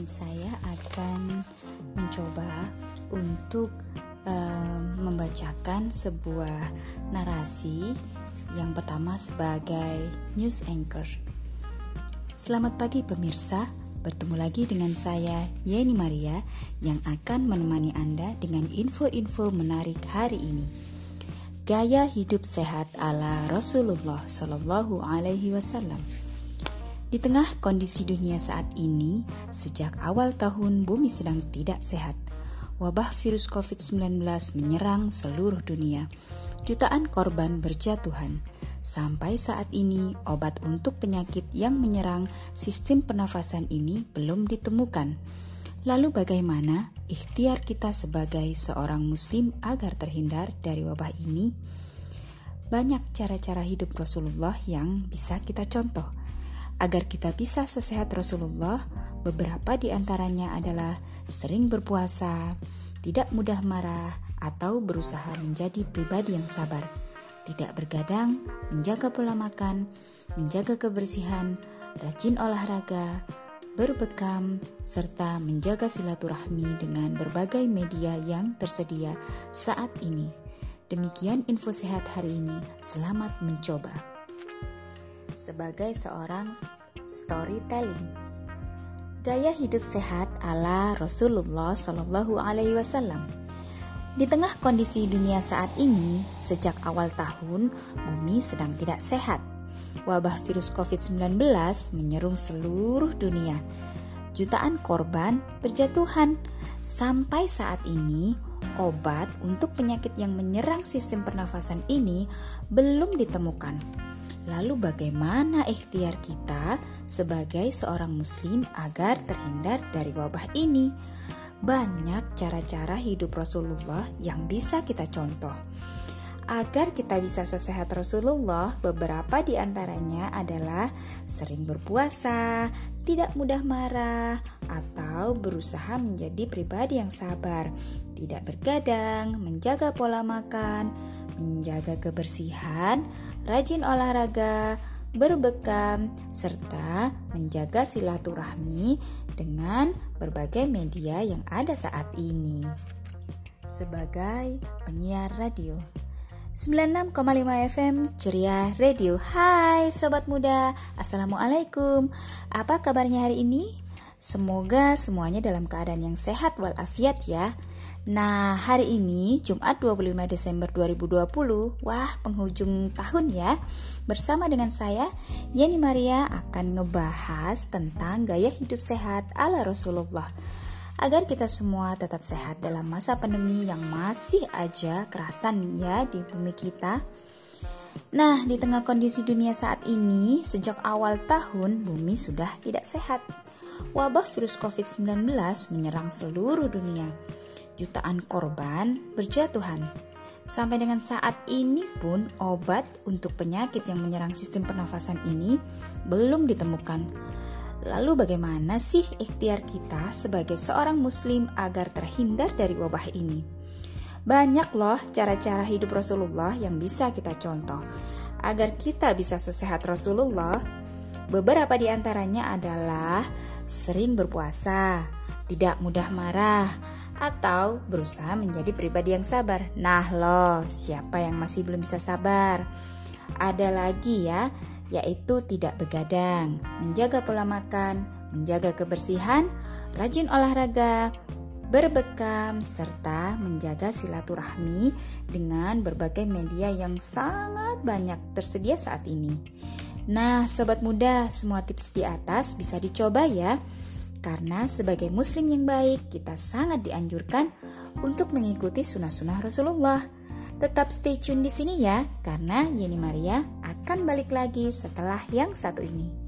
ini saya akan mencoba untuk eh, membacakan sebuah narasi yang pertama sebagai news anchor. Selamat pagi pemirsa, bertemu lagi dengan saya Yeni Maria yang akan menemani Anda dengan info-info menarik hari ini. Gaya hidup sehat ala Rasulullah Shallallahu Alaihi Wasallam. Di tengah kondisi dunia saat ini, sejak awal tahun bumi sedang tidak sehat. Wabah virus COVID-19 menyerang seluruh dunia. Jutaan korban berjatuhan. Sampai saat ini, obat untuk penyakit yang menyerang sistem pernafasan ini belum ditemukan. Lalu bagaimana ikhtiar kita sebagai seorang muslim agar terhindar dari wabah ini? Banyak cara-cara hidup Rasulullah yang bisa kita contoh Agar kita bisa sesehat Rasulullah, beberapa di antaranya adalah sering berpuasa, tidak mudah marah, atau berusaha menjadi pribadi yang sabar, tidak bergadang, menjaga pola makan, menjaga kebersihan, rajin olahraga, berbekam, serta menjaga silaturahmi dengan berbagai media yang tersedia saat ini. Demikian info sehat hari ini. Selamat mencoba sebagai seorang storytelling. Gaya hidup sehat ala Rasulullah Shallallahu Alaihi Wasallam. Di tengah kondisi dunia saat ini, sejak awal tahun, bumi sedang tidak sehat. Wabah virus COVID-19 menyerung seluruh dunia. Jutaan korban berjatuhan. Sampai saat ini, obat untuk penyakit yang menyerang sistem pernafasan ini belum ditemukan. Lalu bagaimana ikhtiar kita sebagai seorang muslim agar terhindar dari wabah ini? Banyak cara-cara hidup Rasulullah yang bisa kita contoh. Agar kita bisa sesehat Rasulullah, beberapa di antaranya adalah sering berpuasa, tidak mudah marah, atau berusaha menjadi pribadi yang sabar, tidak bergadang, menjaga pola makan, menjaga kebersihan, rajin olahraga, berbekam, serta menjaga silaturahmi dengan berbagai media yang ada saat ini. Sebagai penyiar radio, 96,5 FM Ceria Radio. Hai sobat muda, Assalamualaikum. Apa kabarnya hari ini? Semoga semuanya dalam keadaan yang sehat walafiat ya. Nah, hari ini Jumat 25 Desember 2020, wah penghujung tahun ya. Bersama dengan saya, Yeni Maria akan ngebahas tentang gaya hidup sehat ala Rasulullah. Agar kita semua tetap sehat dalam masa pandemi yang masih aja kerasan ya di bumi kita. Nah, di tengah kondisi dunia saat ini, sejak awal tahun bumi sudah tidak sehat. Wabah virus COVID-19 menyerang seluruh dunia jutaan korban berjatuhan. Sampai dengan saat ini pun obat untuk penyakit yang menyerang sistem pernafasan ini belum ditemukan. Lalu bagaimana sih ikhtiar kita sebagai seorang muslim agar terhindar dari wabah ini? Banyak loh cara-cara hidup Rasulullah yang bisa kita contoh. Agar kita bisa sesehat Rasulullah, beberapa di antaranya adalah sering berpuasa, tidak mudah marah, atau berusaha menjadi pribadi yang sabar. Nah, loh, siapa yang masih belum bisa sabar? Ada lagi ya, yaitu tidak begadang, menjaga pola makan, menjaga kebersihan, rajin olahraga, berbekam, serta menjaga silaturahmi dengan berbagai media yang sangat banyak tersedia saat ini. Nah, sobat muda, semua tips di atas bisa dicoba ya. Karena sebagai muslim yang baik, kita sangat dianjurkan untuk mengikuti sunnah-sunnah Rasulullah. Tetap stay tune di sini ya, karena Yeni Maria akan balik lagi setelah yang satu ini.